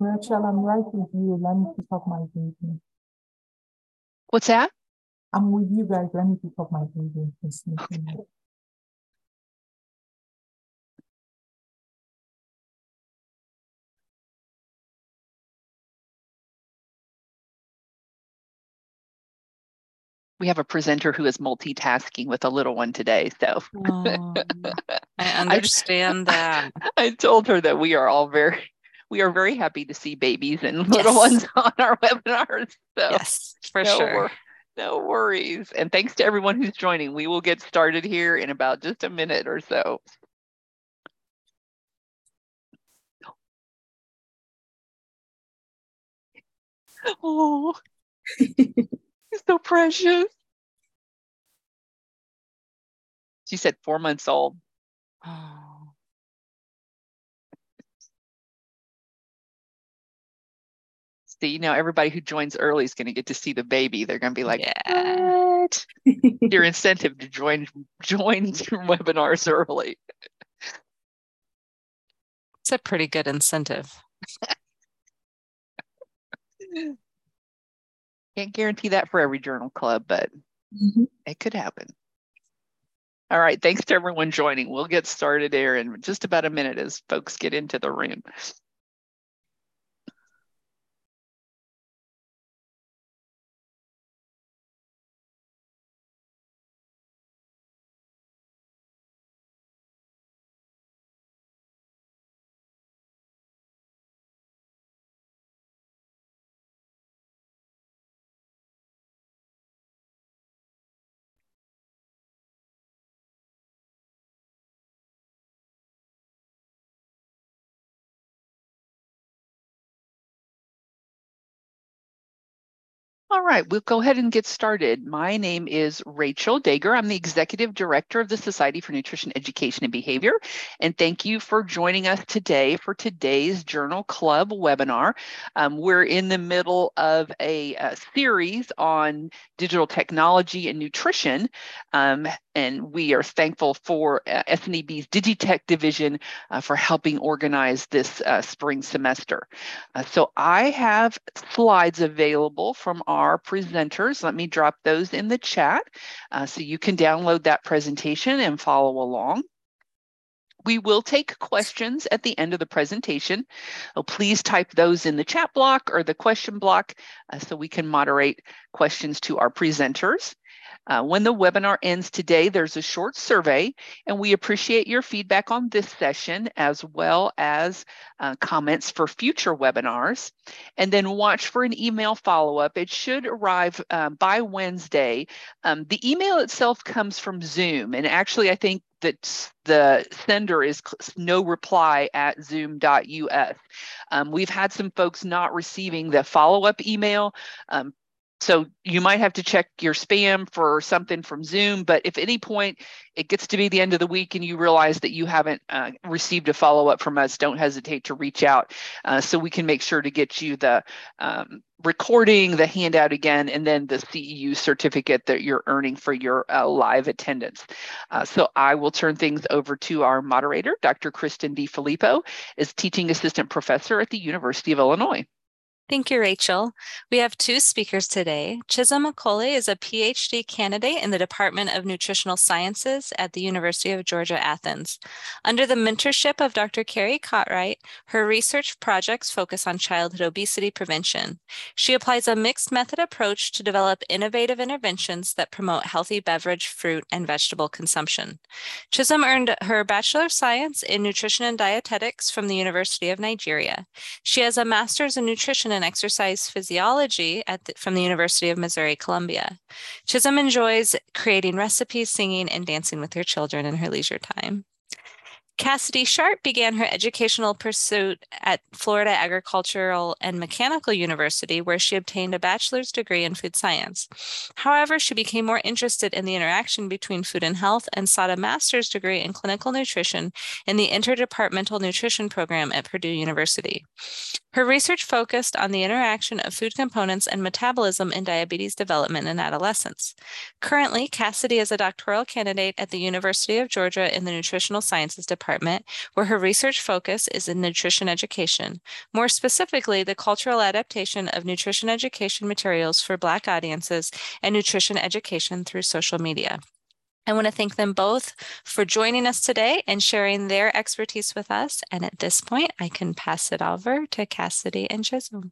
Rachel, I'm right with you. Let me pick up my baby. What's that? I'm with you guys. Let me pick up my baby. Okay. we have a presenter who is multitasking with a little one today. So oh, I understand I, that. I told her that we are all very we are very happy to see babies and little yes. ones on our webinars. So yes, for no sure. Wor- no worries. And thanks to everyone who's joining. We will get started here in about just a minute or so. Oh, He's so precious. She said four months old. Oh. See, now everybody who joins early is going to get to see the baby. They're going to be like, yeah. what? Your incentive to join join your webinars early. It's a pretty good incentive. Can't guarantee that for every journal club, but mm-hmm. it could happen. All right. Thanks to everyone joining. We'll get started there in just about a minute as folks get into the room. All right, we'll go ahead and get started. My name is Rachel Dager. I'm the Executive Director of the Society for Nutrition Education and Behavior. And thank you for joining us today for today's Journal Club webinar. Um, we're in the middle of a, a, series on digital technology and nutrition. Um, and we are thankful for uh, SNEB's Digitech division uh, for helping organize this uh, spring semester. Uh, so I have slides available from our presenters. Let me drop those in the chat uh, so you can download that presentation and follow along. We will take questions at the end of the presentation. So please type those in the chat block or the question block uh, so we can moderate questions to our presenters. Uh, when the webinar ends today, there's a short survey, and we appreciate your feedback on this session as well as uh, comments for future webinars. And then watch for an email follow-up. It should arrive um, by Wednesday. Um, the email itself comes from Zoom, and actually I think that the sender is no reply at zoom.us. Um, we've had some folks not receiving the follow-up email. Um, so you might have to check your spam for something from Zoom, but if any point it gets to be the end of the week and you realize that you haven't uh, received a follow up from us, don't hesitate to reach out uh, so we can make sure to get you the um, recording, the handout again, and then the CEU certificate that you're earning for your uh, live attendance. Uh, so I will turn things over to our moderator, Dr. Kristen DiFilippo, is teaching assistant professor at the University of Illinois. Thank you, Rachel. We have two speakers today. Chisom McCauley is a PhD candidate in the Department of Nutritional Sciences at the University of Georgia, Athens. Under the mentorship of Dr. Caree Cotwright, her research projects focus on childhood obesity prevention. She applies a mixed method approach to develop innovative interventions that promote healthy beverage, fruit, and vegetable consumption. Chisom earned her Bachelor of Science in Nutrition and Dietetics from the University of Nigeria. She has a Master's in Nutrition and exercise physiology the, from the University of Missouri Columbia. Chisom enjoys creating recipes, singing, and dancing with her children in her leisure time. Cassidy Sharp began her educational pursuit at Florida Agricultural and Mechanical University, where she obtained a bachelor's degree in food science. However, she became more interested in the interaction between food and health and sought a master's degree in clinical nutrition in the Interdepartmental Nutrition Program at Purdue University. Her research focused on the interaction of food components and metabolism in diabetes development in adolescents. Currently, Cassidy is a doctoral candidate at the University of Georgia in the Nutritional Sciences Department, where her research focus is in nutrition education, more specifically, the cultural adaptation of nutrition education materials for Black audiences and nutrition education through social media. I want to thank them both for joining us today and sharing their expertise with us. And at this point, I can pass it over to Cassidy and Chisom.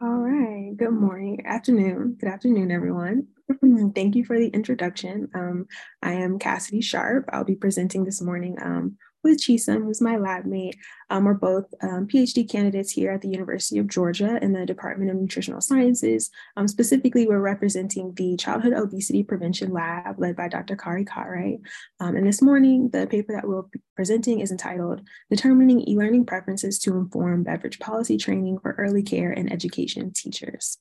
All right. Good morning, afternoon. Good afternoon, everyone. Thank you for the introduction. Um, I am Cassidy Sharp. I'll be presenting this morning um, with Chisom, who's my lab mate. Um, we're both um, PhD candidates here at the University of Georgia in the Department of Nutritional Sciences. Um, specifically, we're representing the Childhood Obesity Prevention Lab led by Dr. Caree Cotwright. Um, and this morning, the paper that we'll be presenting is entitled Determining E-Learning Preferences to Inform Beverage Policy Training for Early Care and Education Teachers.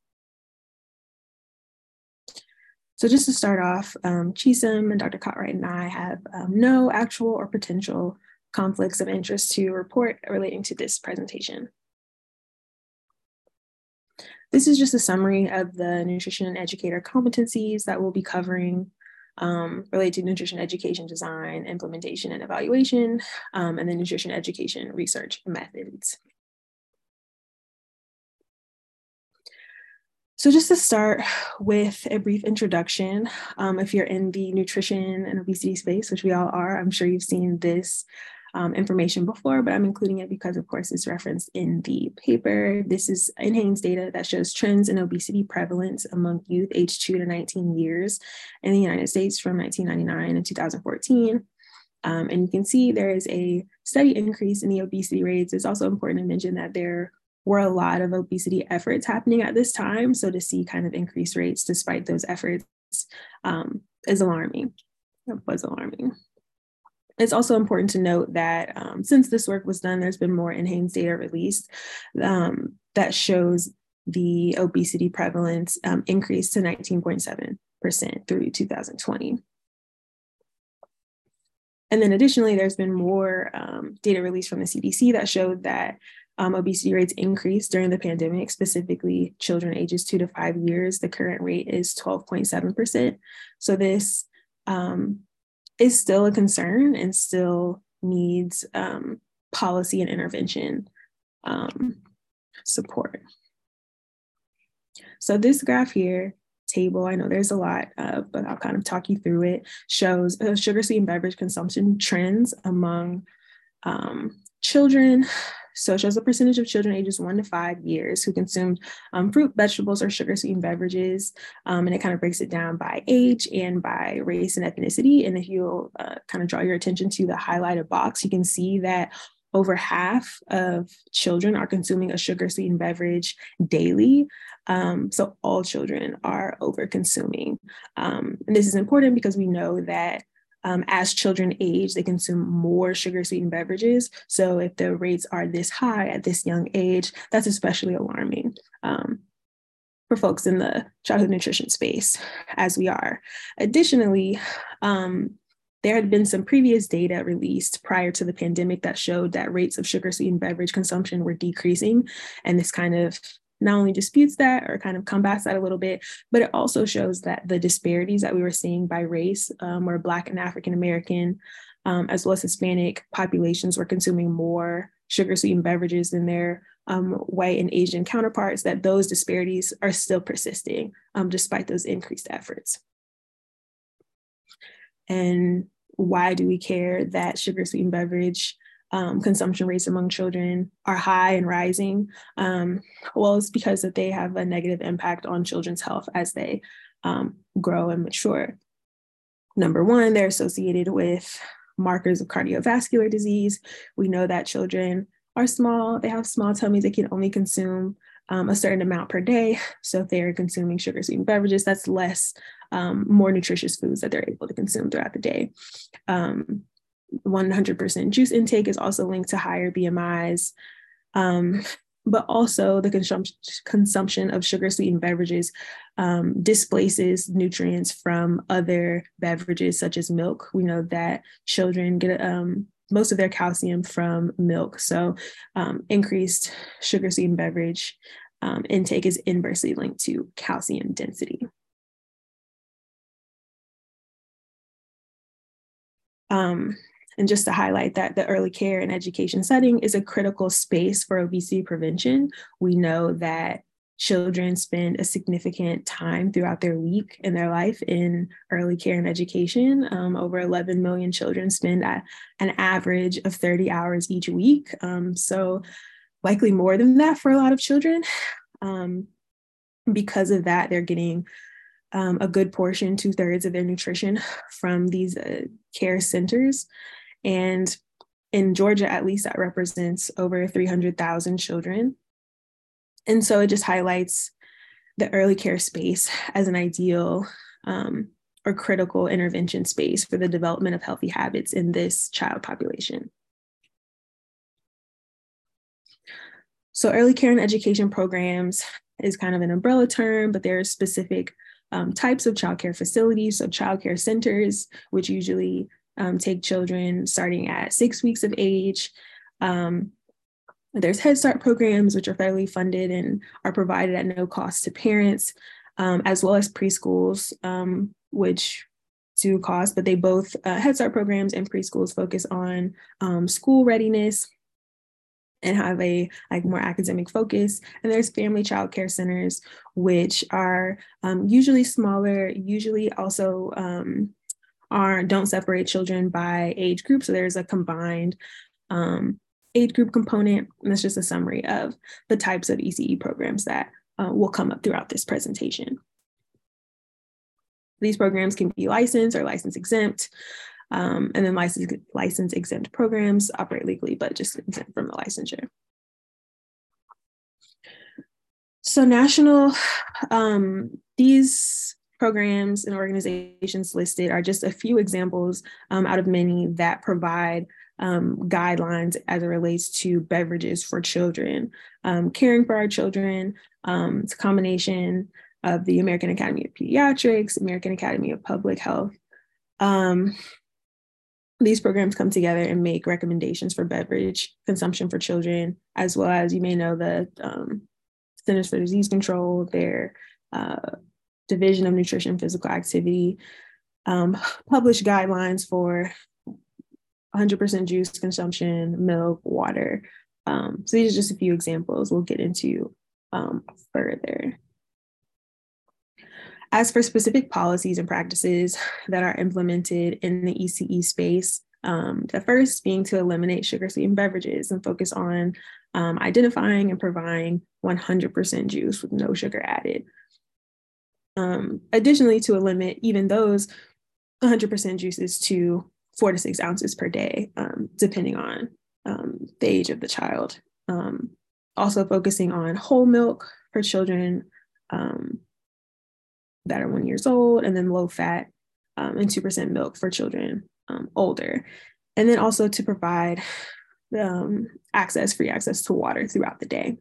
So just to start off, um, and Dr. Cotwright and I have um, no actual or potential conflicts of interest to report relating to this presentation. This is just a summary of the nutrition educator competencies that we'll be covering um, related to nutrition education design, implementation, and evaluation, um, and the nutrition education research methods. So just to start with a brief introduction, um, if you're in the nutrition and obesity space, which we all are, I'm sure you've seen this um, information before, but I'm including it because, of course, it's referenced in the paper. This is NHANES data that shows trends in obesity prevalence among youth aged 2 to 19 years in the United States from 1999 and 2014. Um, and you can see there is a steady increase in the obesity rates. It's also important to mention that there were a lot of obesity efforts happening at this time. So to see kind of increased rates despite those efforts um, is alarming. It was alarming. It's also important to note that um, since this work was done, there's been more NHANES data released um, that shows the obesity prevalence um, increased to 19.7% through 2020. And then additionally, there's been more um, data released from the CDC that showed that um, obesity rates increased during the pandemic, specifically children ages two to five years. The current rate is 12.7%. So this um, is still a concern and still needs um, policy and intervention um, support. So this graph here, table, I know there's a lot, uh, but I'll kind of talk you through it, shows uh, sugar sweetened beverage consumption trends among um, children, so it shows the percentage of children ages one to five years who consumed um, fruit, vegetables, or sugar sweetened beverages. Um, and it kind of breaks it down by age and by race and ethnicity. And if you'll uh, kind of draw your attention to the highlighted box, you can see that over half of children are consuming a sugar sweetened beverage daily. Um, so all children are over consuming. Um, and this is important because we know that um, as children age, they consume more sugar sweetened beverages. So if the rates are this high at this young age, that's especially alarming um, for folks in the childhood nutrition space, as we are. Additionally, um, there had been some previous data released prior to the pandemic that showed that rates of sugar sweetened beverage consumption were decreasing. And this kind of not only disputes that or kind of combats that a little bit, but it also shows that the disparities that we were seeing by race, um, where Black and African American, um, as well as Hispanic populations were consuming more sugar sweetened beverages than their um, white and Asian counterparts, that those disparities are still persisting um, despite those increased efforts. And why do we care that sugar sweetened beverage um, consumption rates among children are high and rising. Um, well, it's because that they have a negative impact on children's health as they um, grow and mature. Number one, they're associated with markers of cardiovascular disease. We know that children are small, they have small tummies, they can only consume um, a certain amount per day. So if they're consuming sugar sweetened beverages, that's less, um, more nutritious foods that they're able to consume throughout the day. Um, 100% juice intake is also linked to higher BMIs. Um, but also the consumption consumption of sugar sweetened beverages um, displaces nutrients from other beverages such as milk. We know that children get um, most of their calcium from milk. So um, increased sugar sweetened beverage um, intake is inversely linked to calcium density. Um, and just to highlight that the early care and education setting is a critical space for obesity prevention. We know that children spend a significant time throughout their week in their life in early care and education. Um, over 11 million children spend an average of 30 hours each week. Um, so, likely more than that for a lot of children. Um, because of that, they're getting um, a good portion, two thirds of their nutrition from these uh, care centers. And in Georgia, at least, that represents over 300,000 children. And so it just highlights the early care space as an ideal um, or critical intervention space for the development of healthy habits in this child population. So, early care and education programs is kind of an umbrella term, but there are specific um, types of childcare facilities. So, childcare centers, which usually um, take children starting at six weeks of age. Um, there's Head Start programs, which are federally funded and are provided at no cost to parents, um, as well as preschools, um, which do cost, but they both, uh, Head Start programs and preschools focus on um, school readiness and have a like more academic focus. And there's family child care centers, which are um, usually smaller, usually also are don't separate children by age group. So there's a combined um, age group component. And that's just a summary of the types of ECE programs that uh, will come up throughout this presentation. These programs can be licensed or license exempt. Um, and then license, license exempt programs operate legally, but just exempt from the licensure. So national, um, these programs and organizations listed are just a few examples um, out of many that provide um, guidelines as it relates to beverages for children. Um, caring for our children, um, it's a combination of the American Academy of Pediatrics, American Academy of Public Health. Um, these programs come together and make recommendations for beverage consumption for children, as well as you may know the um, Centers for Disease Control, their uh, Division of Nutrition Physical Activity um, published guidelines for 100% juice consumption, milk, water. Um, so these are just a few examples we'll get into um, further. As for specific policies and practices that are implemented in the ECE space, um, the first being to eliminate sugar sweetened beverages and focus on um, identifying and providing 100% juice with no sugar added. Um, additionally, to a limit even those 100% juices to four to six ounces per day, um, depending on um, the age of the child. Um, also focusing on whole milk for children um, that are one years old, and then low fat um, and 2% milk for children older. And then also to provide access, free access to water throughout the day.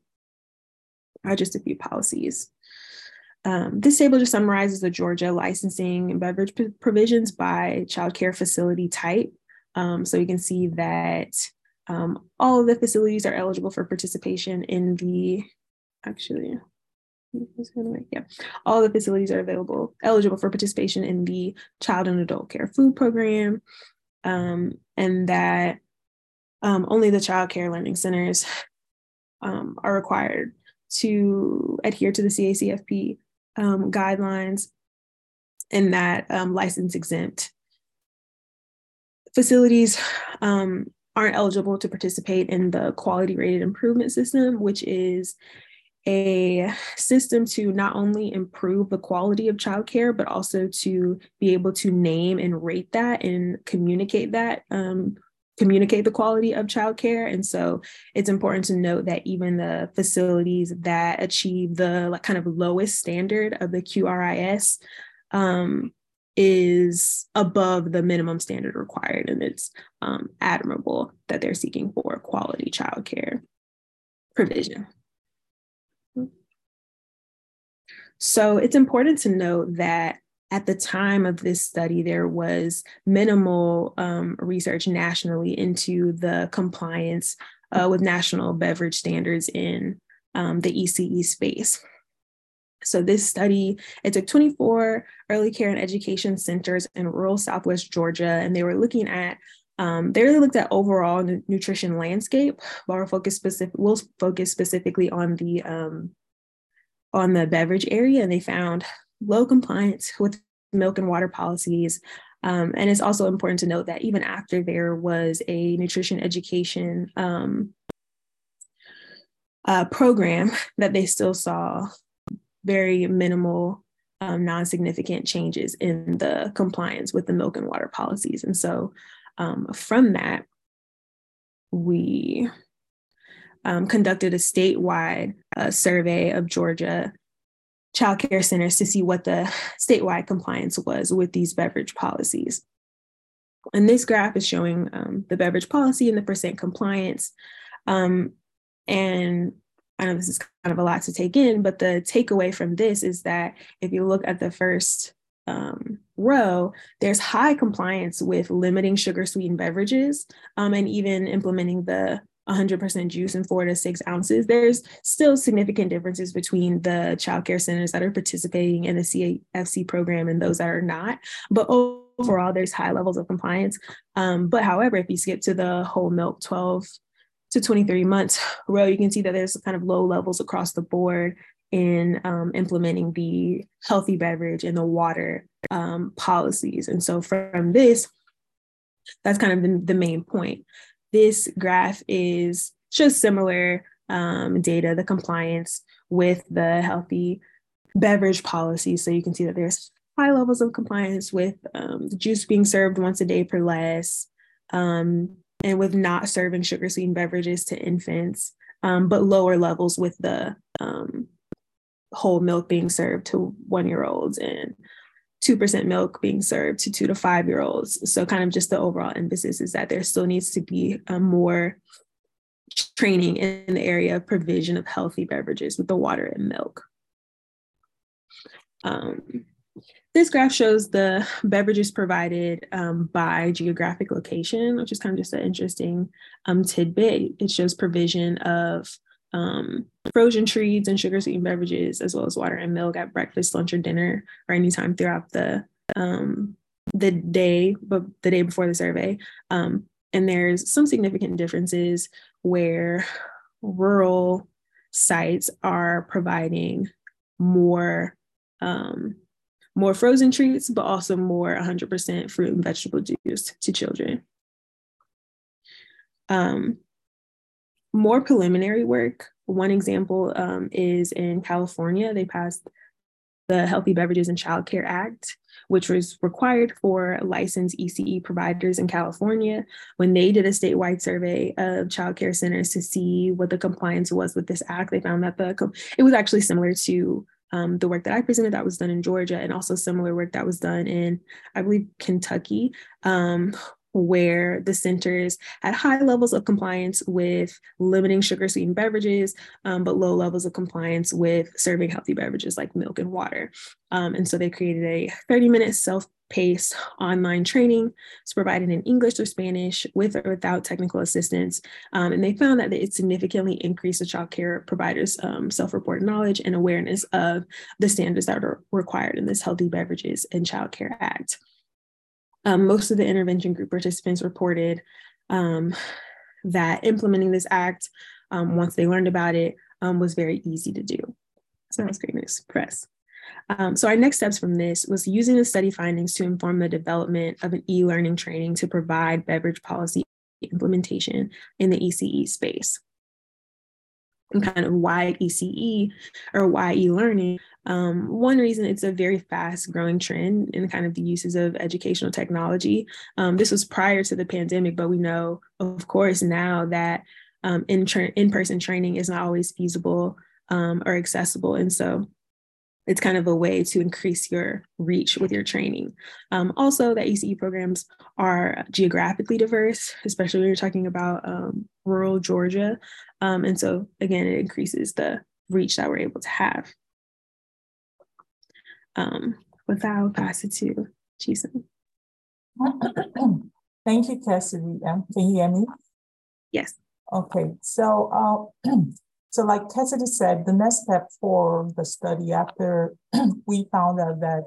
Are just a few policies. Um, this table just summarizes the Georgia licensing and beverage provisions by child care facility type. Um, so you can see that um, all of the facilities are eligible for participation in the, actually, yeah, all the facilities are available, eligible for participation in the child and adult care food program, um, and that um, only the child care learning centers um, are required to adhere to the CACFP um, guidelines and that um, license exempt facilities um, aren't eligible to participate in the quality rated improvement system, which is a system to not only improve the quality of childcare, but also to be able to name and rate that and communicate that um, communicate the quality of childcare. And so it's important to note that even the facilities that achieve the like kind of lowest standard of the QRIS um, is above the minimum standard required. And it's um, admirable that they're seeking for quality childcare provision. So it's important to note that at the time of this study, there was minimal um, research nationally into the compliance uh, with national beverage standards in um, the ECE space. So this study, it took 24 early care and education centers in rural Southwest Georgia, and they were looking at um, they really looked at overall nutrition landscape, but we'll focus specific. We'll focus specifically on the um, on the beverage area, and they found low compliance with milk and water policies. Um, and it's also important to note that even after there was a nutrition education um, uh, program, that they still saw very minimal, um, non-significant changes in the compliance with the milk and water policies. And so um, from that, we um, conducted a statewide uh, survey of Georgia child care centers to see what the statewide compliance was with these beverage policies. And this graph is showing um, the beverage policy and the percent compliance. Um, and I know this is kind of a lot to take in, but the takeaway from this is that if you look at the first um, row, there's high compliance with limiting sugar sweetened beverages um, and even implementing the 100% juice in four to six ounces. There's still significant differences between the childcare centers that are participating in the CAFC program and those that are not. But overall, there's high levels of compliance. Um, but however, if you skip to the whole milk 12 to 23 months row, you can see that there's kind of low levels across the board in um, implementing the healthy beverage and the water um, policies. And so from this, that's kind of the, the main point. This graph is shows similar um, data, the compliance with the healthy beverage policy. So you can see that there's high levels of compliance with um, the juice being served once a day per less, um, and with not serving sugar sweetened beverages to infants, um, but lower levels with the um, whole milk being served to one year olds and 2% milk being served to two to five year olds. So, kind of just the overall emphasis is that there still needs to be a more training in the area of provision of healthy beverages with the water and milk. Um, this graph shows the beverages provided um, by geographic location, which is kind of just an interesting um, tidbit. It shows provision of um, frozen treats and sugar sweetened beverages, as well as water and milk at breakfast, lunch, or dinner, or anytime throughout the um, the day, but the day before the survey. Um, and there's some significant differences where rural sites are providing more um, more frozen treats, but also more 100% fruit and vegetable juice to children. Um, more preliminary work. One example um, is in California, they passed the Healthy Beverages and Child Care Act, which was required for licensed ECE providers in California when they did a statewide survey of child care centers to see what the compliance was with this act. They found that the it was actually similar to um, the work that I presented that was done in Georgia, and also similar work that was done in, I believe, Kentucky, um, where the centers had high levels of compliance with limiting sugar sweetened beverages, um, but low levels of compliance with serving healthy beverages like milk and water. Um, and so they created a 30 minute self paced online training. It's provided in English or Spanish with or without technical assistance. Um, and they found that it significantly increased the child care providers' um, self reported knowledge and awareness of the standards that are required in this Healthy Beverages and Child Care Act. Um, most of the intervention group participants reported um, that implementing this act, um, once they learned about it, um, was very easy to do. So that's great news, press. Um, so our next steps from this was using the study findings to inform the development of an e-learning training to provide beverage policy implementation in the ECE space. Kind of why ECE or why e-learning um, one reason it's a very fast growing trend in kind of the uses of educational technology. Um, this was prior to the pandemic, but we know, of course, now that um, in, tra- in person training is not always feasible um, or accessible. And so it's kind of a way to increase your reach with your training. Um, also, the ECE programs are geographically diverse, especially when you're talking about um, rural Georgia. Um, and so, again, it increases the reach that we're able to have. Um, with that, I'll pass it to Jason. Thank you, Cassidy. Um, can you hear me? Yes. Okay, so uh, so like Cassidy said, the next step for the study after we found out that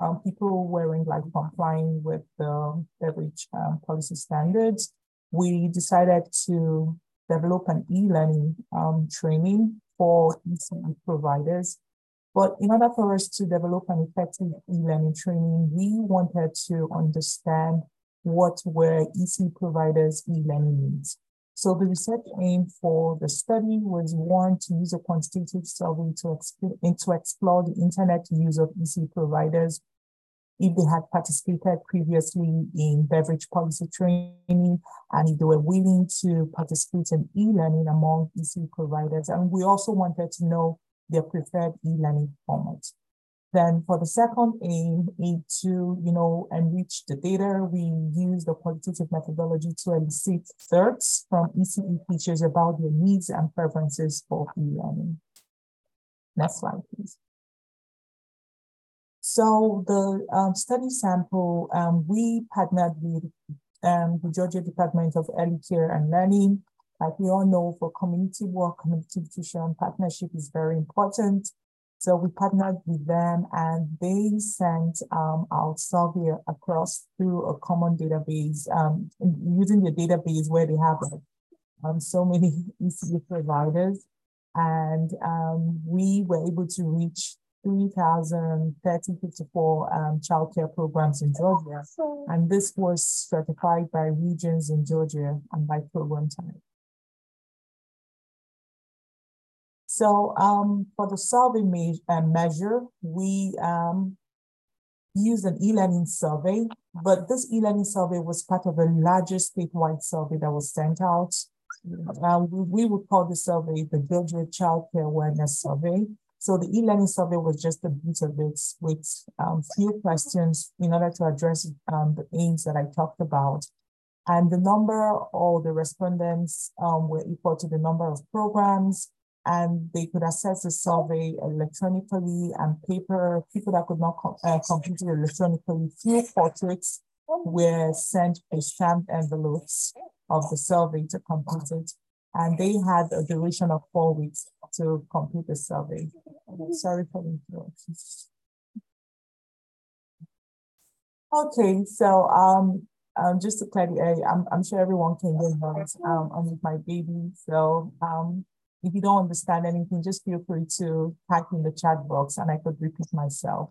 um, people weren't like complying with the beverage um, policy standards, we decided to develop an e-learning um, training for ECE providers. But in order for us to develop an effective e-learning training, we wanted to understand what were EC providers' e-learning needs. So the research aim for the study was one to use a quantitative survey to, exp- to explore the internet use of EC providers if they had participated previously in beverage policy training and if they were willing to participate in e-learning among ECE providers. And we also wanted to know their preferred e-learning format. Then for the second aim is to, you know, enrich the data. We use the qualitative methodology to elicit thoughts from ECE teachers about their needs and preferences for e-learning. Next slide, please. So the um, study sample, um, we partnered with um, the Georgia Department of Early Care and Learning. Like we all know, for community work, community nutrition partnership is very important. So we partnered with them and they sent um, out survey across through a common database, um, using the database where they have um, so many ECE providers. And um, we were able to reach 3,054 um, childcare programs in Georgia. And this was stratified by regions in Georgia and by program type. So um, for the survey me uh, measure, we um, used an e-learning survey, but this e-learning survey was part of a larger statewide survey that was sent out. Uh, we, we, would call the survey the Georgia Child Care Awareness Survey. So the e-learning survey was just a bit of it with um, few questions in order to address um, the aims that I talked about. And the number or the respondents um, were equal to the number of programs and they could access the survey electronically and paper. People that could not uh, complete it electronically, few portraits were sent with stamped envelopes of the survey to complete it. And they had a duration of four weeks to complete the survey. Sorry for the interruption. Okay, so um, um, just to clarify, I'm, I'm sure everyone can get notes. Um, I'm with my baby, so um, if you don't understand anything, just feel free to type in the chat box and I could repeat myself.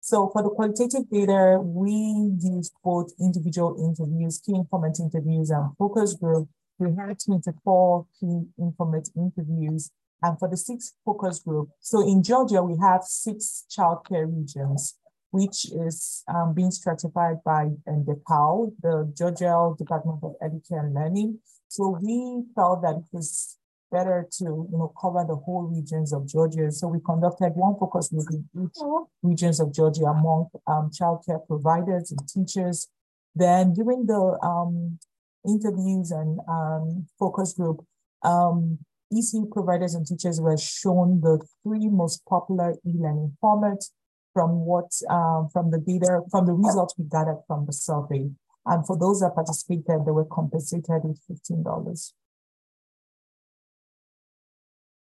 So for the qualitative data, we used both individual interviews, key informant interviews, and focus group. We had 24 key informant interviews. And for the six focus group, so in Georgia, we have six childcare regions, which is um, being stratified by the DECAL, the Georgia Department of Education and Learning. So we felt that it was better to you know cover the whole regions of Georgia. So we conducted one focus group in each regions of Georgia among um, childcare providers and teachers. Then during the um, interviews and um, focus group, um, ECE providers and teachers were shown the three most popular e-learning formats from what um, from the data from the results we gathered from the survey. And for those that participated, they were compensated with fifteen dollars.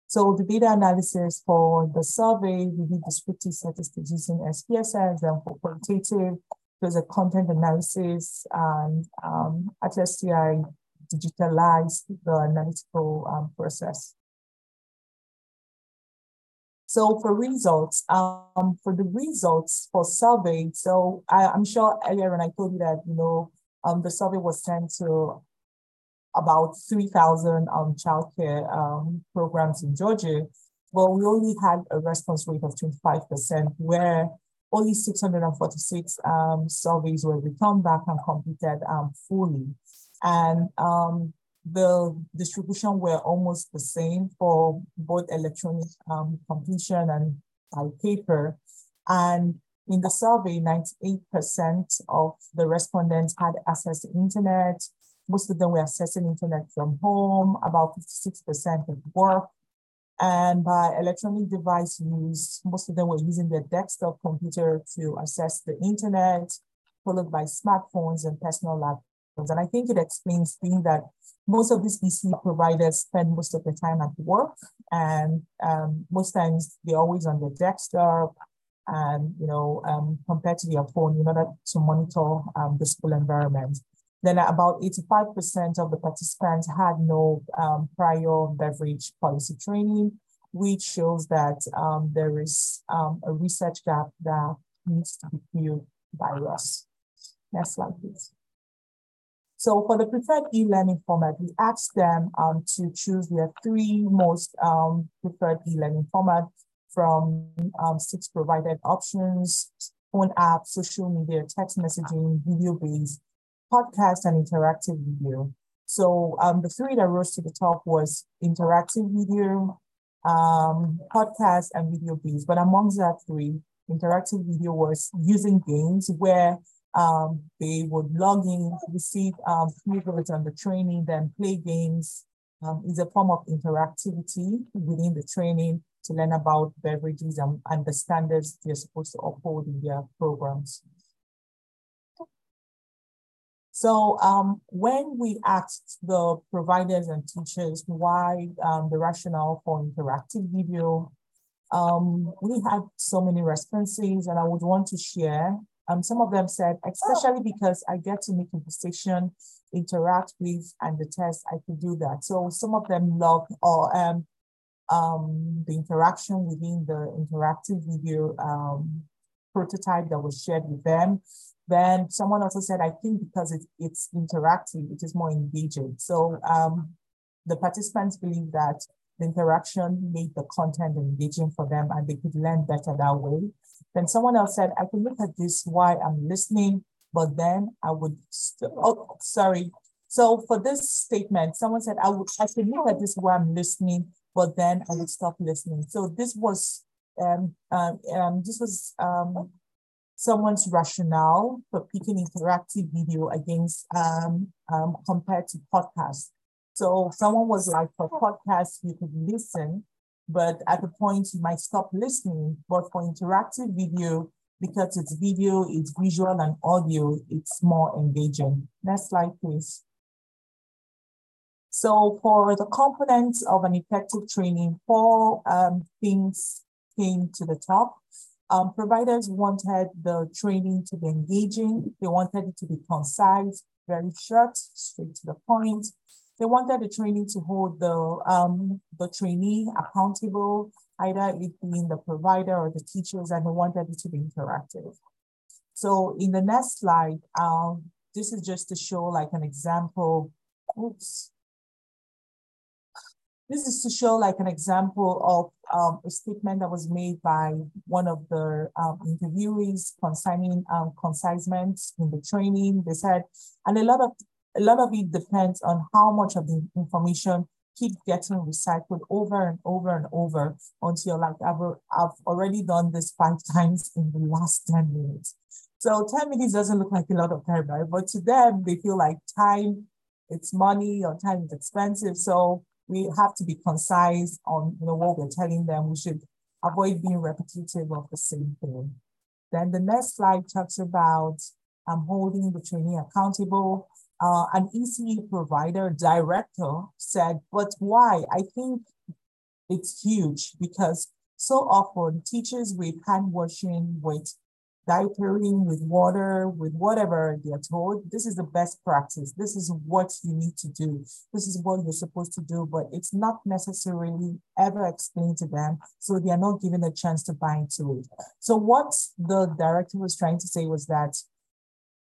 So the data analysis for the survey, we did descriptive statistics using SPSS, and for qualitative, there's a content analysis and um, ATLAS.ti digitalized the analytical um, process. So for results, um, for the results for survey, so I, am sure earlier when I told you that, you know, um, the survey was sent to about 3,000 um, childcare um, programs in Georgia, well, we only had a response rate of 25%, where only 646 um, surveys were returned back and completed um, fully. And um, the distribution were almost the same for both electronic um, completion and by paper. And in the survey, 98% of the respondents had access to internet, most of them were accessing internet from home, about 56% at work. And by electronic device use, most of them were using their desktop computer to access the internet, followed by smartphones and personal. And I think it explains being that most of these EC providers spend most of their time at work, and um, most times they're always on their desktop, and you know, um, compared to their phone in order to monitor um, the school environment. Then about 85% of the participants had no um, prior beverage policy training, which shows that um, there is um, a research gap that needs to be filled by us. Next slide, please. So for the preferred e-learning format, we asked them um, to choose their three most um, preferred e-learning format from um, six provided options, phone app, social media, text messaging, video-based, podcast, and interactive video. So um, the three that rose to the top was interactive video, um, podcast, and video-based. But amongst that three, interactive video was using games where um, they would log in, receive um, keywords on the training, then play games. Um, is a form of interactivity within the training to learn about beverages and, and the standards they're supposed to uphold in their programs. So um, when we asked the providers and teachers why um, the rationale for interactive video, um, we had so many responses and I would want to share. Um, some of them said, especially because I get to make a decision, interact with, and the test, I could do that. So some of them love or um, um, the interaction within the interactive video um, prototype that was shared with them. Then someone also said, I think because it, it's interactive, it is more engaging. So um, the participants believe that the interaction made the content engaging for them and they could learn better that way. Then someone else said, I can look at this while I'm listening, but then I would, oh, sorry. So for this statement, someone said, I would, I can look at this while I'm listening, but then I would stop listening. So this was, um, um, um this was um, someone's rationale for picking interactive video against um, um, compared to podcast. So someone was like, for podcast, you could listen, but at the point you might stop listening. But for interactive video, because it's video, it's visual and audio, it's more engaging. Next slide, please. So for the components of an effective training, four um, things came to the top. Um, providers wanted the training to be engaging. They wanted it to be concise, very short, straight to the point. They wanted the training to hold the, um, the trainee accountable, either it being the provider or the teachers, and they wanted it to be interactive. So in the next slide, um, this is just to show like an example. Oops, this is to show like an example of um, a statement that was made by one of the um, interviewees concerning um, concisement in the training. They said, and a lot of a lot of it depends on how much of the information keep getting recycled over and over and over until like I've, I've already done this five times in the last 10 minutes. So 10 minutes doesn't look like a lot of time, right? But to them, they feel like time, it's money or time is expensive. So we have to be concise on you know what we're telling them. We should avoid being repetitive of the same thing. Then the next slide talks about um, holding the trainee accountable. Uh, an ECE provider director said, but why? I think it's huge because so often teachers with hand washing, with diapering with water, with whatever they're told. This is the best practice. This is what you need to do. This is what you're supposed to do, but it's not necessarily ever explained to them. So they are not given a chance to buy into it. So what the director was trying to say was that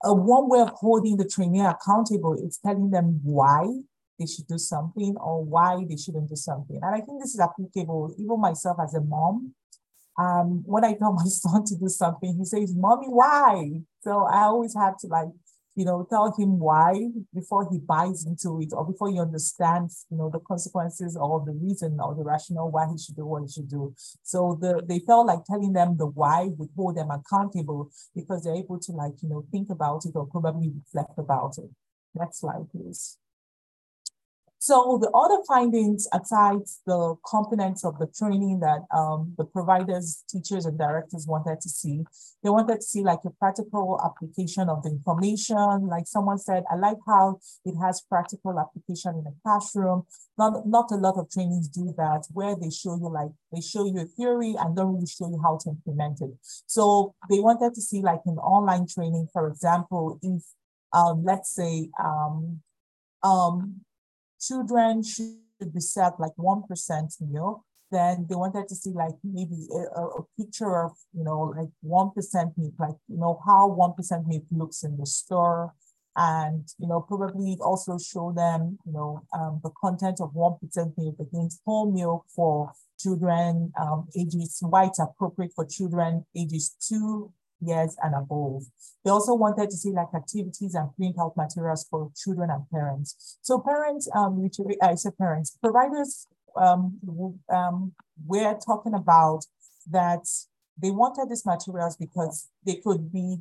uh, one way of holding the trainee accountable is telling them why they should do something or why they shouldn't do something. And I think this is applicable, even myself as a mom, um, when I tell my son to do something, he says, Mommy, why? So I always have to like, you know, tell him why before he buys into it or before he understands, you know, the consequences or the reason or the rationale why he should do what he should do. So the they felt like telling them the why would hold them accountable because they're able to like, you know, think about it or probably reflect about it. Next slide, please. So the other findings, aside the components of the training that um, the providers, teachers, and directors wanted to see, they wanted to see like a practical application of the information. Like someone said, I like how it has practical application in the classroom. Not, not a lot of trainings do that, where they show you like, they show you a theory and don't really show you how to implement it. So they wanted to see like in online training, for example, if um, let's say um, um, children should be served like 1% meal, then they wanted to see like maybe a, a picture of, you know, like 1% meat, like, you know, how 1% meat looks in the store. And, you know, probably also show them, you know, um, the content of 1% milk against whole milk for children um, ages, why it's appropriate for children ages two years and above. They also wanted to see like activities and print out materials for children and parents. So parents, um, literally, I say parents, providers, um, um, we're talking about that they wanted these materials because they could be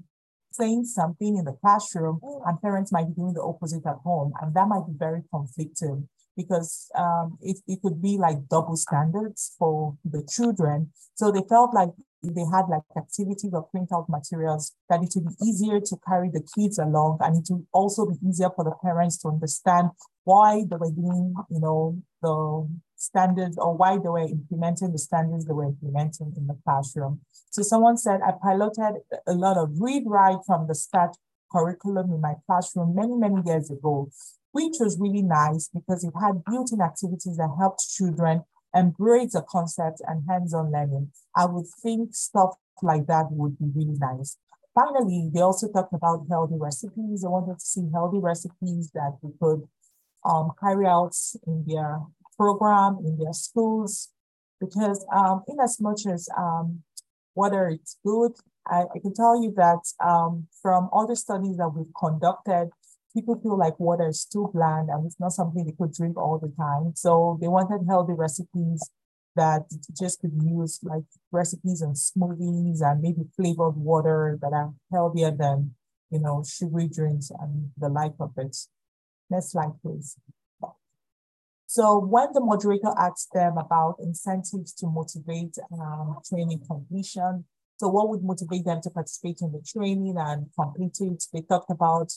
saying something in the classroom and parents might be doing the opposite at home. And that might be very conflicting because um, it, it could be like double standards for the children. So they felt like they had like activities or printout materials, that it would be easier to carry the kids along and it would also be easier for the parents to understand why they were doing, you know, the standards or why they were implementing the standards they were implementing in the classroom. So someone said, I piloted a lot of read write from the start curriculum in my classroom many, many years ago, which was really nice because it had built-in activities that helped children embrace the concept and hands-on learning. I would think stuff like that would be really nice. Finally, they also talked about healthy recipes. They wanted to see healthy recipes that we could um, carry out in their program, in their schools, because um, in as much as um, whether it's good, I, I, can tell you that um, from all the studies that we've conducted, people feel like water is too bland and it's not something they could drink all the time. So they wanted healthy recipes that just could use like recipes and smoothies and maybe flavored water that are healthier than, you know, sugary drinks and the like of it. Next slide, please. So when the moderator asked them about incentives to motivate um, training completion, so what would motivate them to participate in the training and complete it? They talked about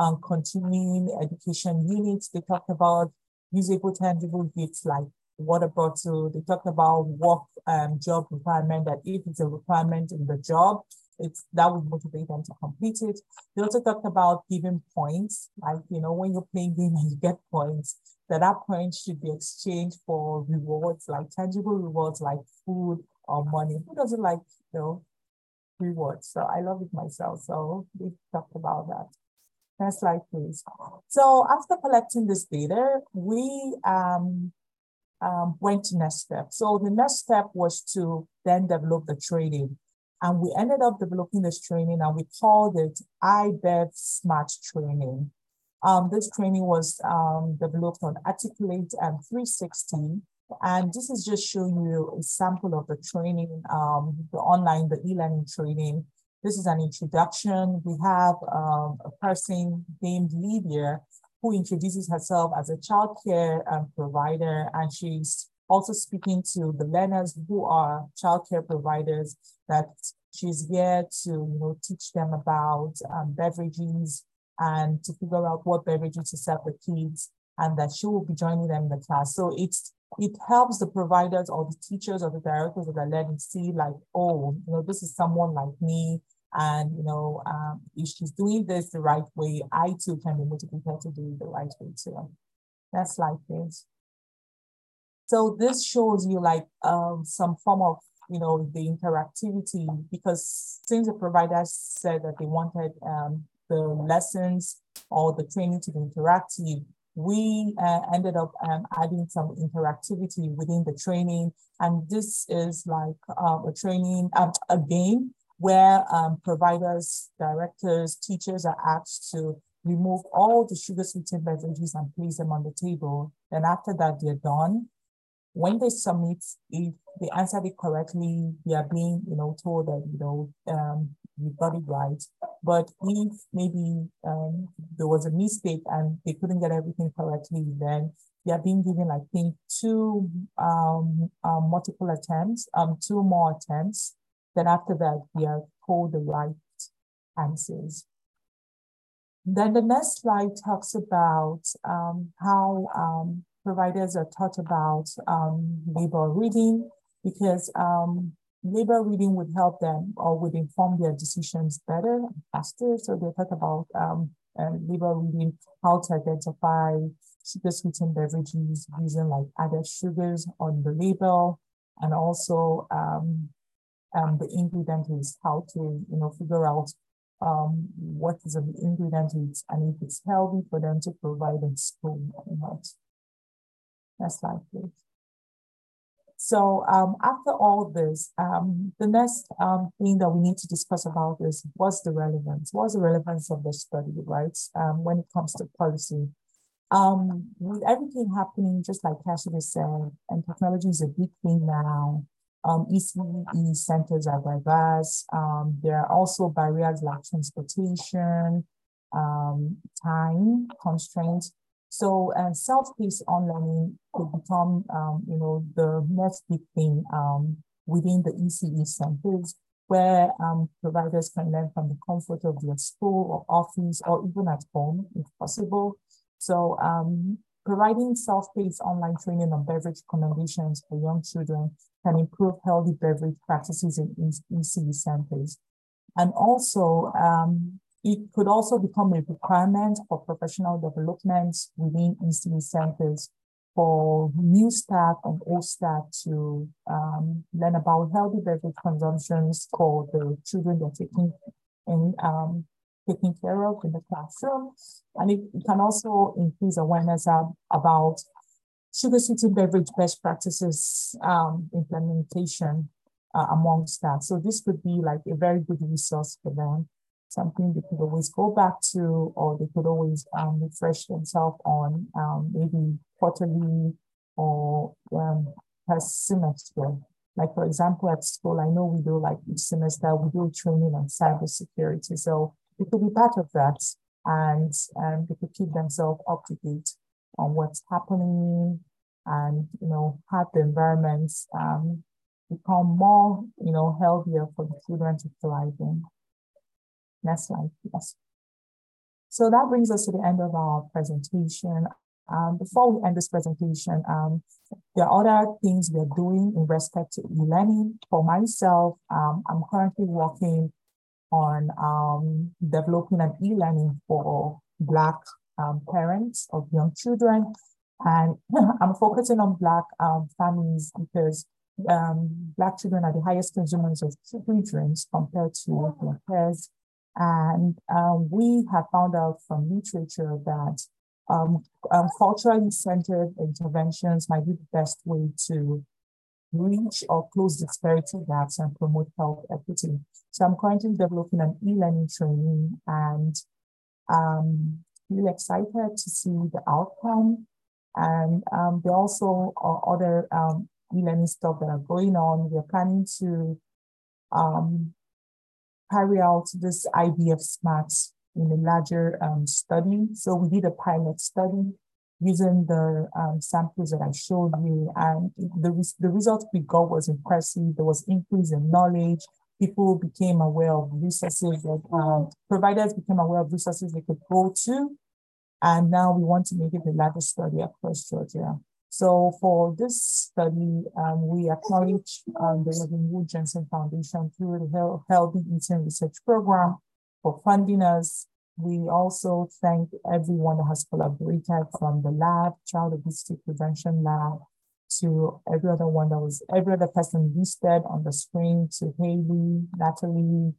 um, continuing education units. They talked about usable, tangible gifts like water bottle. They talked about work um, job requirement that if it's a requirement in the job, it's that would motivate them to complete it. They also talked about giving points, like you know, when you're playing game and you get points, that that points should be exchanged for rewards, like tangible rewards like food or money. Who doesn't like you know rewards? So I love it myself. So they talked about that. Next slide, please. So after collecting this data, we um, um, went to next step. So the next step was to then develop the training. And we ended up developing this training and we called it IBEV Smart Training. Um, this training was um, developed on Articulate and 360. And this is just showing you a sample of the training, um, the online, the e-learning training this is an introduction. We have um, a person named Lydia who introduces herself as a childcare um, provider, and she's also speaking to the learners who are childcare providers that she's here to you know teach them about um, beverages and to figure out what beverages to serve the kids, and that she will be joining them in the class. So it's it helps the providers or the teachers or the directors of the learning see like, oh, you know, this is someone like me. And, you know, um, if she's doing this the right way, I too can be motivated to do it the right way too. Next slide, please. So this shows you like um, some form of, you know, the interactivity because since the providers said that they wanted um, the lessons or the training to be interactive, we uh, ended up um, adding some interactivity within the training. And this is like uh, a training, um, a game where um, providers, directors, teachers are asked to remove all the sugar sweetened beverages and place them on the table. Then after that, they're done. When they submit, if they answered it correctly, they are being, you know, told that, you know, um, you got it right. But if maybe um, there was a mistake and they couldn't get everything correctly, then they are being given, I think, two um, um, multiple attempts, um, two more attempts. Then after that, they are called the right answers. Then the next slide talks about um, how um, providers are taught about um, label reading because um, label reading would help them or would inform their decisions better and faster. So they talk about um, uh, label reading, how to identify sugar sweetened beverages using like added sugars on the label and also um, um, the ingredient list, how to you know figure out um, what is the ingredient list and if it's healthy for them to provide in school or not. Next slide, please. So um, after all this, um, the next um, thing that we need to discuss about is what's the relevance? What's the relevance of the study, right? Um, when it comes to policy. Um, with everything happening, just like Cassidy said, and technology is a big thing now. Um, ECE centers are diverse. Um, there are also barriers like transportation, time constraints. So uh, self-paced on-learning could become, um, you know, the next big thing um, within the ECE centers where um, providers can learn from the comfort of their school or office or even at home if possible. So um, providing self-paced online training on beverage recommendations for young children can improve healthy beverage practices in ECE centers. And also, um, it could also become a requirement for professional development within ECE centers for new staff and old staff to um, learn about healthy beverage consumptions for the children they're taking in um, taking care of in the classroom. And it, it can also increase awareness about sugar sweetened beverage best practices um, implementation uh, among staff. So this could be like a very good resource for them something they could always go back to, or they could always um, refresh themselves on um, maybe quarterly or um, per semester. Like for example, at school, I know we do like each semester we do training on cybersecurity, so it could be part of that, and and they could keep themselves up to date on what's happening, and you know have the environments um, become more you know healthier for the children to thrive in. Next slide, yes. So that brings us to the end of our presentation. Um, before we end this presentation, um, there are other things we're doing in respect to e-learning. For myself, um, I'm currently working on um, developing an e-learning for Black um, parents of young children. And I'm focusing on Black um, families because Black children are the highest consumers of drinks compared to their peers and um, we have found out from literature that um, um, culturally centered interventions might be the best way to reach or close disparity gaps and promote health equity. So I'm currently developing an e-learning training and um, really excited to see the outcome. And um, there also are other um, e-learning stuff that are going on. We're planning to um, carry out this IBEV SMART in a larger um, study. So we did a pilot study using the um, samples that I showed you, and the, the result we got was impressive. There was increase in knowledge. People became aware of resources that um, providers became aware of resources they could go to. And now we want to make it a larger study across Georgia. So for this study, um, we acknowledge um, the Wood Johnson Foundation through the Healthy Eating Research Program for funding us. We also thank everyone that has collaborated from the lab, Child Obesity Prevention Lab, to every other one that was, every other person listed on the screen, to Haley, Natalie,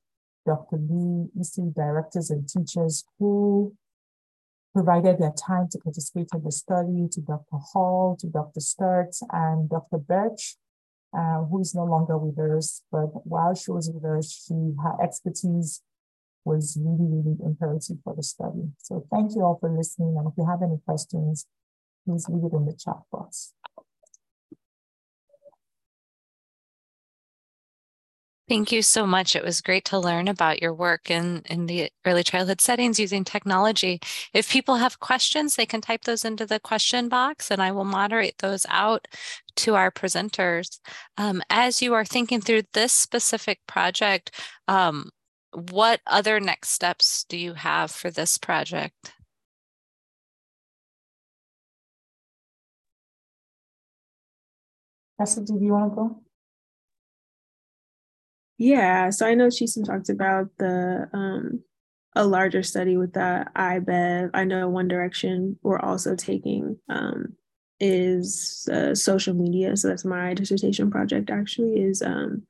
Dr. Lee, EC directors and teachers who provided their time to participate in the study to Dr. Hall, to Dr. Sturts, and Dr. Birch, uh, who is no longer with us. But while she was with us, she her expertise was really, really imperative for the study. So thank you all for listening. And if you have any questions, please leave it in the chat box. Thank you so much. It was great to learn about your work in, in the early childhood settings using technology. If people have questions, they can type those into the question box and I will moderate those out to our presenters. Um, as you are thinking through this specific project, um, what other next steps do you have for this project? Cassidy, do you want to go? Yeah, so I know Chisom talked about the um, a larger study with the IBEV. I know One Direction we're also taking um, is uh, social media. So that's my dissertation project. Actually, is um,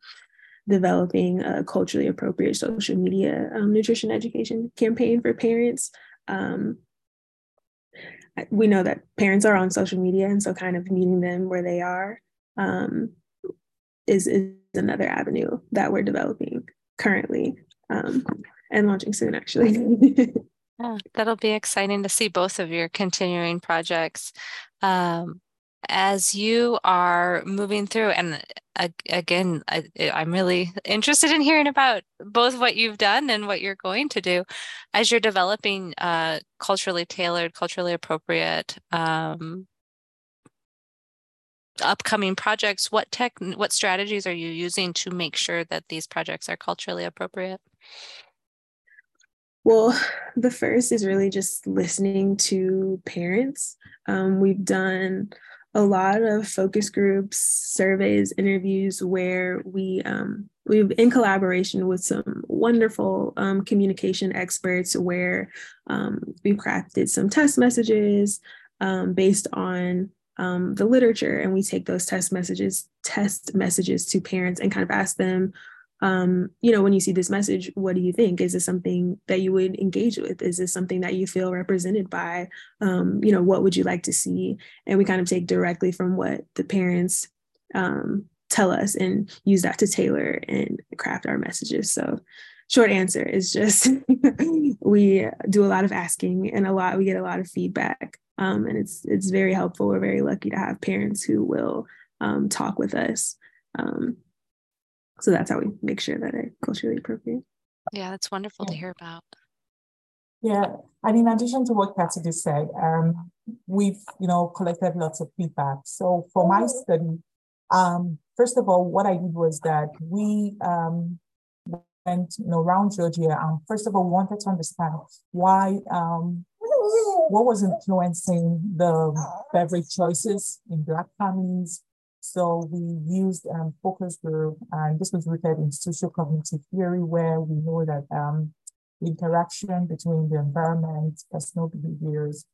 developing a culturally appropriate social media um, nutrition education campaign for parents. Um, we know that parents are on social media, and so kind of meeting them where they are um, is is another avenue that we're developing currently um, and launching soon, actually. yeah, that'll be exciting to see both of your continuing projects. Um, as you are moving through, and uh, again, I, I'm really interested in hearing about both what you've done and what you're going to do as you're developing uh, culturally tailored, culturally appropriate um, upcoming projects, what tech, what strategies are you using to make sure that these projects are culturally appropriate? Well, the first is really just listening to parents. Um, we've done a lot of focus groups, surveys, interviews where we um, we've in collaboration with some wonderful um, communication experts where um, we've crafted some test messages um, based on um, the literature and we take those test messages test messages to parents and kind of ask them um, you know when you see this message what do you think? Is this something that you would engage with? Is this something that you feel represented by? Um, you know what would you like to see? And we kind of take directly from what the parents um, tell us and use that to tailor and craft our messages. So short answer is just we do a lot of asking and a lot we get a lot of feedback um, and it's it's very helpful. We're very lucky to have parents who will um, talk with us. Um, so that's how we make sure that it's culturally appropriate. Yeah, that's wonderful to hear about. Yeah, and in addition to what Cassidy said, um, we've you know collected lots of feedback. So for my study, um, first of all, what I did was that we um, went you know around Georgia. and first of all, wanted to understand why um, what was influencing the beverage choices in Black families. So we used um, focus group, and this was rooted in social cognitive theory, where we know that um, interaction between the environment, personal behaviors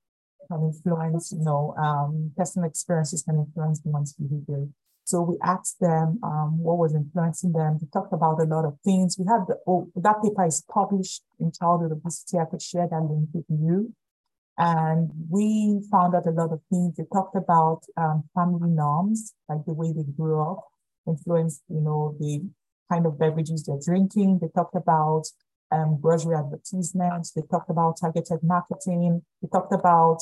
can influence, you know, um, personal experiences can influence one's behavior. So we asked them um, what was influencing them. We talked about a lot of things. We had the, oh, that paper is published in Childhood Obesity. I could share that link with you. And we found out a lot of things. They talked about um, family norms, like the way they grew up, influenced, you know, the kind of beverages they're drinking. They talked about um, grocery advertisements. They talked about targeted marketing. They talked about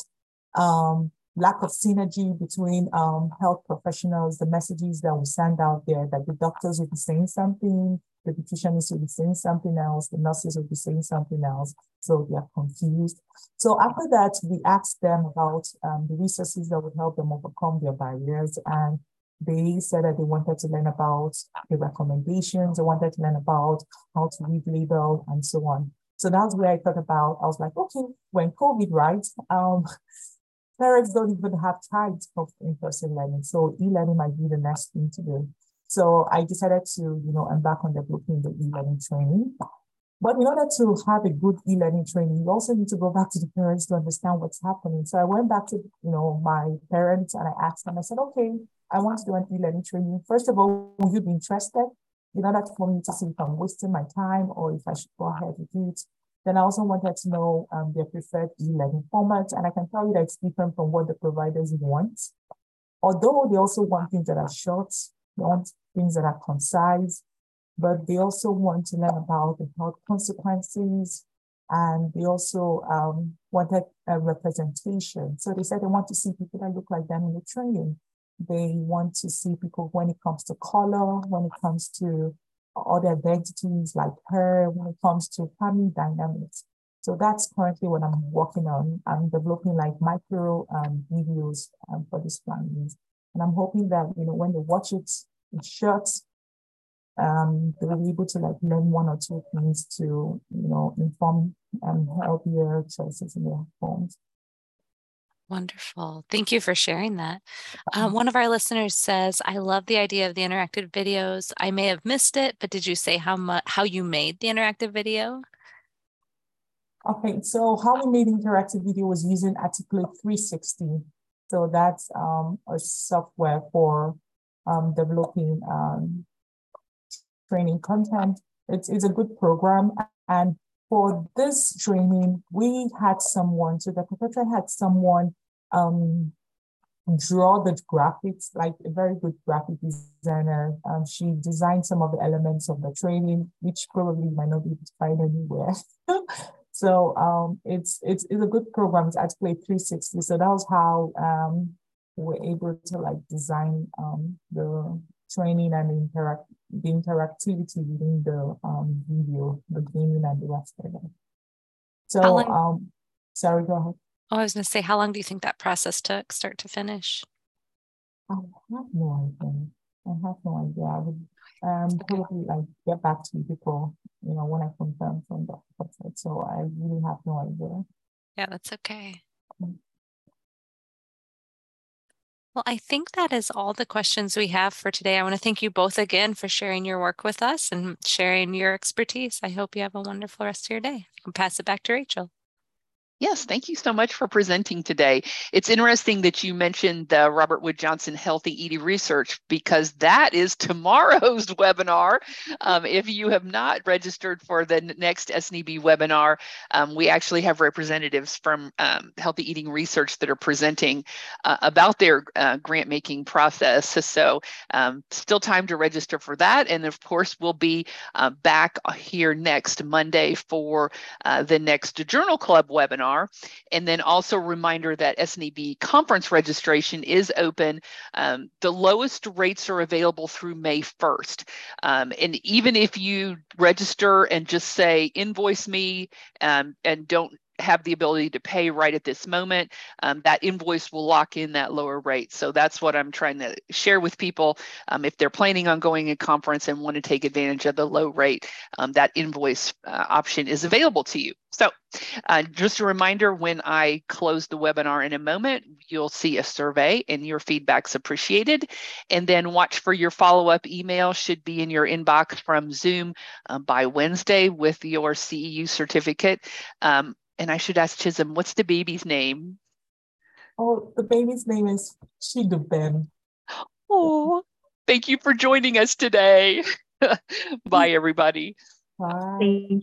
um, lack of synergy between um, health professionals, the messages that we send out there, that the doctors will be saying something, the nutritionists will be saying something else, the nurses will be saying something else. So they are confused. So after that, we asked them about um, the resources that would help them overcome their barriers. And they said that they wanted to learn about the recommendations, they wanted to learn about how to read label and so on. So that's where I thought about, I was like, okay, when COVID, right? Um, parents don't even have time to of in-person learning. So e-learning might be the next thing to do. So I decided to, you know, embark on developing the e-learning training. But in order to have a good e-learning training, you also need to go back to the parents to understand what's happening. So I went back to, you know, my parents and I asked them, I said, okay, I want to do an e-learning training. First of all, will you be interested? In order for me to see if I'm wasting my time or if I should go ahead with it. Then I also wanted to know um, their preferred e-learning format. And I can tell you that it's different from what the providers want. Although they also want things that are short, they want things that are concise, but they also want to learn about the health consequences. And they also um, wanted a representation. So they said they want to see people that look like them in the training. They want to see people when it comes to color, when it comes to other identities like her when it comes to family dynamics. So that's currently what I'm working on. I'm developing like micro um, videos um, for these families. And I'm hoping that, you know, when they watch it, it's short, um, they'll be able to like learn one or two things to, you know, inform and um, healthier choices in their homes. Wonderful. Thank you for sharing that. Um, one of our listeners says, I love the idea of the interactive videos. I may have missed it, but did you say how much how you made the interactive video? Okay, so how we made the interactive video was using Articulate 360. So that's um, a software for um, developing um, training content. It's, it's a good program. And for this training, we had someone, so the professor had someone um, draw the graphics, like a very good graphic designer. Um, she designed some of the elements of the training, which probably might not be able to find anywhere. So um, it's, it's it's a good program. It's Articulate 360. So that was how um, we are able to like design um, the training and the interact the interactivity within the um, video, the gaming and the rest of it. So long, um, sorry, go ahead. Oh, I was going to say, how long do you think that process took, start to finish? I have no idea. I have no idea. I would um, probably like get back to you before, you know, when I confirm from the website. So I really have no idea. Yeah, that's okay. Well, I think that is all the questions we have for today. I want to thank you both again for sharing your work with us and sharing your expertise. I hope you have a wonderful rest of your day. I can pass it back to Rachel. Yes, thank you so much for presenting today. It's interesting that you mentioned the Robert Wood Johnson Healthy Eating Research because that is tomorrow's webinar. Um, if you have not registered for the next SNEB webinar, um, we actually have representatives from um, Healthy Eating Research that are presenting uh, about their uh, grant making process. So um, still time to register for that. And of course, we'll be uh, back here next Monday for uh, the next Journal Club webinar webinar. And then also reminder that SNEB conference registration is open. Um, the lowest rates are available through May 1st. Um, and even if you register and just say invoice me um, and don't have the ability to pay right at this moment, um, that invoice will lock in that lower rate. So that's what I'm trying to share with people. Um, if they're planning on going a conference and want to take advantage of the low rate, um, that invoice uh, option is available to you. So uh, just a reminder, when I close the webinar in a moment, you'll see a survey and your feedback's appreciated. And then watch for your follow-up email should be in your inbox from Zoom uh, by Wednesday with your CEU certificate. Um, and I should ask Chisom, what's the baby's name? Oh, the baby's name is Ben. Oh, thank you for joining us today. Bye, everybody. Bye.